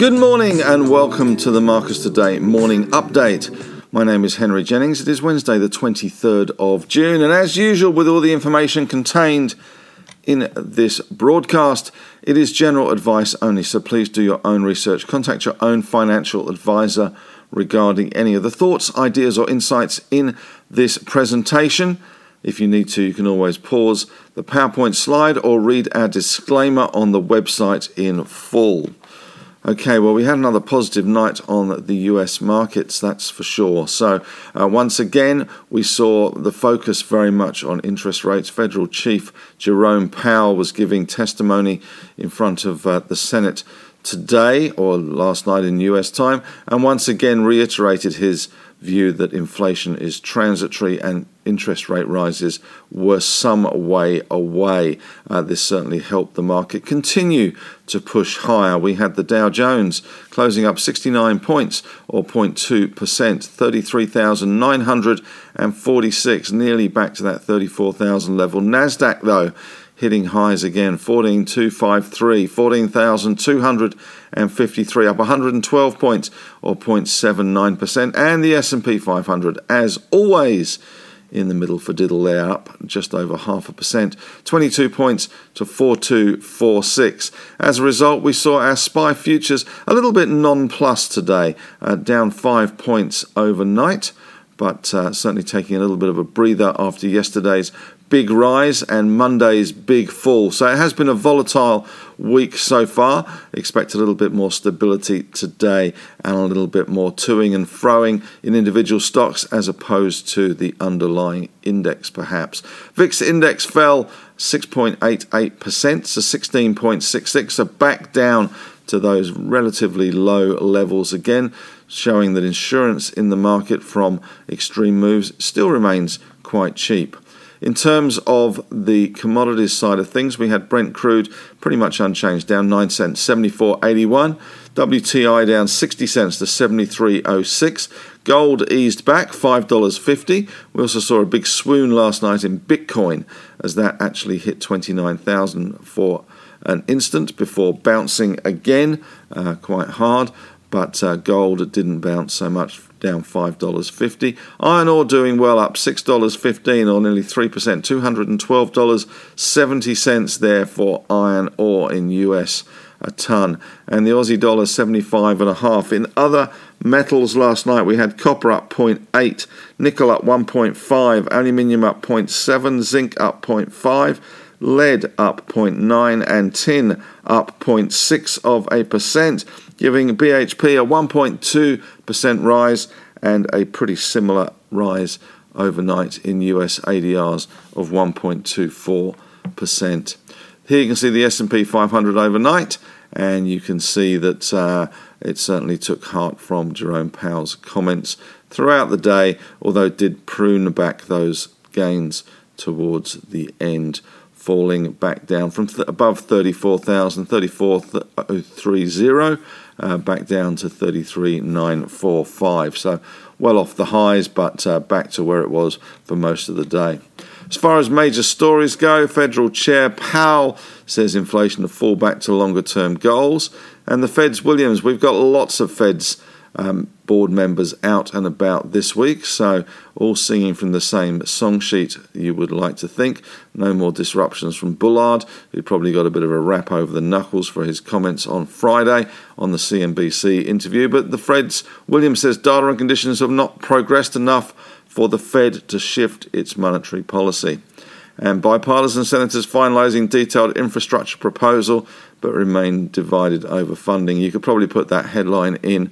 Good morning and welcome to the Marcus Today morning update. My name is Henry Jennings. It is Wednesday, the 23rd of June, and as usual, with all the information contained in this broadcast, it is general advice only, so please do your own research. Contact your own financial advisor regarding any of the thoughts, ideas, or insights in this presentation. If you need to, you can always pause the PowerPoint slide or read our disclaimer on the website in full. Okay, well, we had another positive night on the US markets, that's for sure. So, uh, once again, we saw the focus very much on interest rates. Federal Chief Jerome Powell was giving testimony in front of uh, the Senate today or last night in US time, and once again reiterated his view that inflation is transitory and interest rate rises were some way away. Uh, this certainly helped the market continue to push higher. We had the Dow Jones closing up 69 points or 0.2%, 33,946, nearly back to that 34,000 level. NASDAQ, though, hitting highs again. 14253 14253 up 112 points or 0.79% and the S&P 500 as always in the middle for diddle there up just over half a percent. 22 points to 4246 as a result we saw our SPI futures a little bit nonplussed today uh, down 5 points overnight but uh, certainly taking a little bit of a breather after yesterday's big rise and Monday's big fall. So it has been a volatile week so far. Expect a little bit more stability today and a little bit more toing and froing in individual stocks as opposed to the underlying index, perhaps. VIX index fell 6.88% to 16.66, so back down to those relatively low levels again, showing that insurance in the market from extreme moves still remains quite cheap. In terms of the commodities side of things, we had Brent crude pretty much unchanged, down 9 cents, 74.81. WTI down 60 cents to 73.06. Gold eased back, $5.50. We also saw a big swoon last night in Bitcoin as that actually hit 29,000 for an instant before bouncing again uh, quite hard. But uh, gold didn't bounce so much down $5.50. Iron ore doing well, up $6.15 or nearly 3%, $212.70 there for iron ore in US a ton. And the Aussie dollar 75 and a half. In other metals last night, we had copper up 0.8, nickel up 1.5, aluminium up 0.7, zinc up 0.5 lead up 0.9 and tin up 0.6 of a percent giving BHP a 1.2% rise and a pretty similar rise overnight in US ADRs of 1.24%. Here you can see the S&P 500 overnight and you can see that uh, it certainly took heart from Jerome Powell's comments throughout the day, although it did prune back those gains towards the end falling back down from th- above 34,000, 34,030, uh, back down to 33,945. So well off the highs, but uh, back to where it was for most of the day. As far as major stories go, Federal Chair Powell says inflation to fall back to longer term goals. And the Fed's Williams, we've got lots of Feds um, board members out and about this week, so all singing from the same song sheet, you would like to think. No more disruptions from Bullard, who probably got a bit of a rap over the knuckles for his comments on Friday on the CNBC interview. But the Fed's Williams says data and conditions have not progressed enough for the Fed to shift its monetary policy. And bipartisan senators finalising detailed infrastructure proposal but remain divided over funding. You could probably put that headline in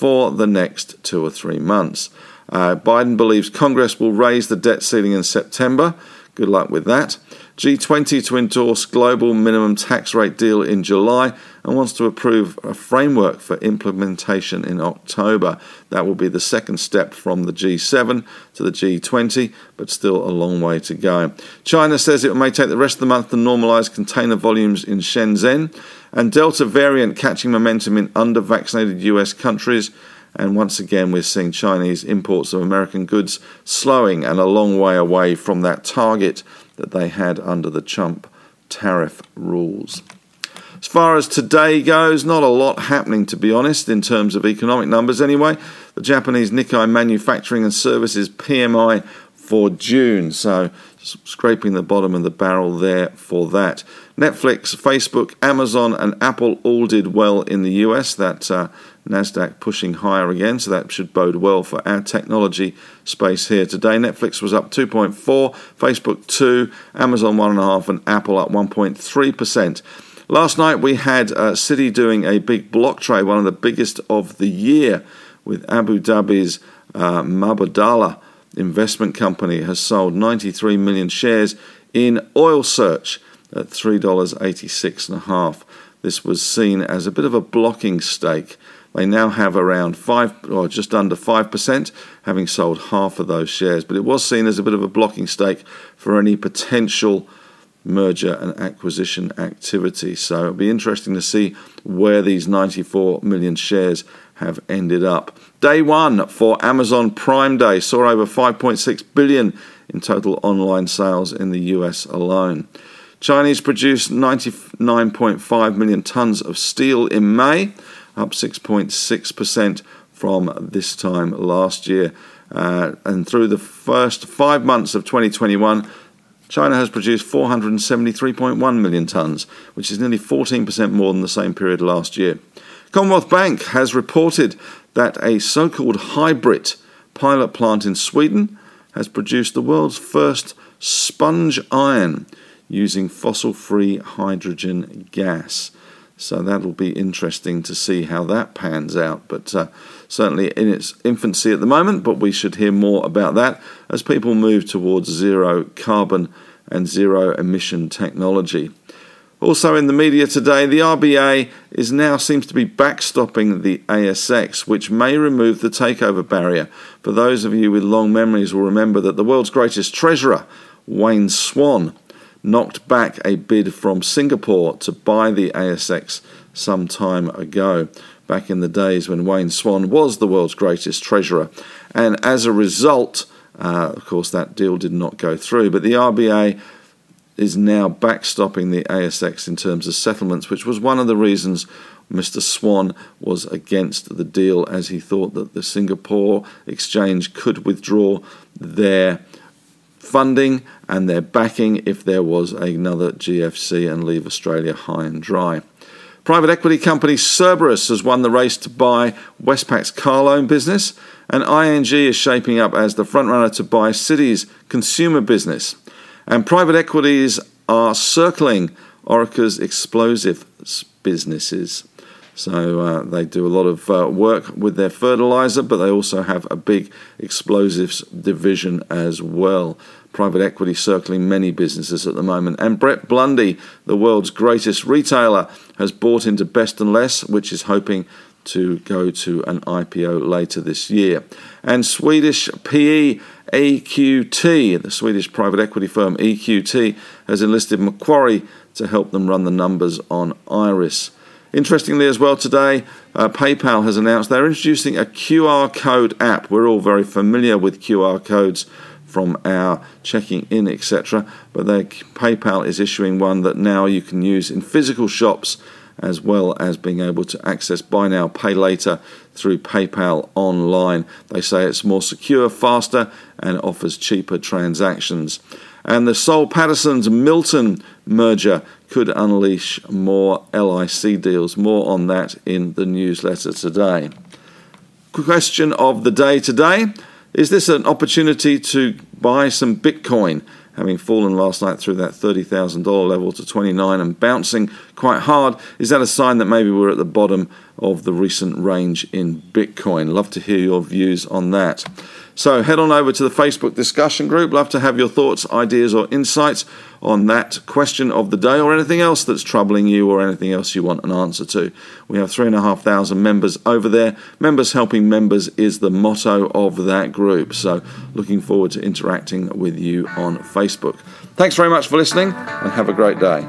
for the next two or three months. Uh, Biden believes Congress will raise the debt ceiling in September. Good luck with that. G20 to endorse global minimum tax rate deal in July and wants to approve a framework for implementation in October. That will be the second step from the G7 to the G20, but still a long way to go. China says it may take the rest of the month to normalize container volumes in Shenzhen, and Delta variant catching momentum in under vaccinated US countries. And once again, we're seeing Chinese imports of American goods slowing and a long way away from that target that they had under the Trump tariff rules. As far as today goes, not a lot happening, to be honest, in terms of economic numbers anyway. The Japanese Nikkei Manufacturing and Services PMI for June. So, scraping the bottom of the barrel there for that. Netflix, Facebook, Amazon, and Apple all did well in the US. That uh, Nasdaq pushing higher again, so that should bode well for our technology space here today. Netflix was up 2.4, Facebook 2, Amazon 1.5, and Apple up 1.3 percent. Last night we had uh, Citi doing a big block trade, one of the biggest of the year, with Abu Dhabi's uh, Mubadala investment company has sold 93 million shares in Oil Search at $3.86.5. This was seen as a bit of a blocking stake. They now have around five or just under five percent, having sold half of those shares. But it was seen as a bit of a blocking stake for any potential merger and acquisition activity. So it'll be interesting to see where these 94 million shares have ended up. Day one for Amazon Prime Day saw over 5.6 billion in total online sales in the US alone. Chinese produced 99.5 million tons of steel in May, up 6.6% from this time last year. Uh, and through the first five months of 2021, China has produced 473.1 million tonnes, which is nearly 14% more than the same period last year. Commonwealth Bank has reported that a so called HYBRIT pilot plant in Sweden has produced the world's first sponge iron using fossil free hydrogen gas. So that'll be interesting to see how that pans out. But uh, certainly in its infancy at the moment, but we should hear more about that as people move towards zero carbon and zero emission technology. Also in the media today, the RBA is now seems to be backstopping the ASX, which may remove the takeover barrier. For those of you with long memories will remember that the world's greatest treasurer, Wayne Swan, knocked back a bid from Singapore to buy the ASX some time ago, back in the days when Wayne Swan was the world's greatest treasurer. And as a result, uh, of course, that deal did not go through. But the RBA is now backstopping the ASX in terms of settlements, which was one of the reasons Mr. Swan was against the deal, as he thought that the Singapore exchange could withdraw their funding and their backing if there was another GFC and leave Australia high and dry. Private equity company Cerberus has won the race to buy Westpac's car loan business, and ING is shaping up as the frontrunner to buy Citi's consumer business. And private equities are circling Orica's explosive businesses. So uh, they do a lot of uh, work with their fertilizer, but they also have a big explosives division as well. Private equity circling many businesses at the moment. And Brett Blundy, the world's greatest retailer, has bought into Best and Less, which is hoping to go to an IPO later this year. And Swedish PE EQT, the Swedish private equity firm EQT, has enlisted Macquarie to help them run the numbers on Iress. Interestingly, as well, today, uh, PayPal has announced they're introducing a QR code app. We're all very familiar with QR codes from our checking in, etc. But PayPal is issuing one that now you can use in physical shops as well as being able to access buy now, pay later through PayPal online. They say it's more secure, faster, and offers cheaper transactions. And the Soul Pattinson's Milton merger could unleash more LIC deals. More on that in the newsletter today. Question of the day today Is this an opportunity to buy some Bitcoin? Having fallen last night through that $30,000 level to 29 and bouncing quite hard. Is that a sign that maybe we're at the bottom of the recent range in Bitcoin? Love to hear your views on that. So head on over to the Facebook discussion group. Love to have your thoughts, ideas, or insights on that question of the day or anything else that's troubling you or anything else you want an answer to. We have three and a half thousand members over there. Members helping members is the motto of that group. So looking forward to interacting with you on Facebook. Thanks very much for listening and have a great day.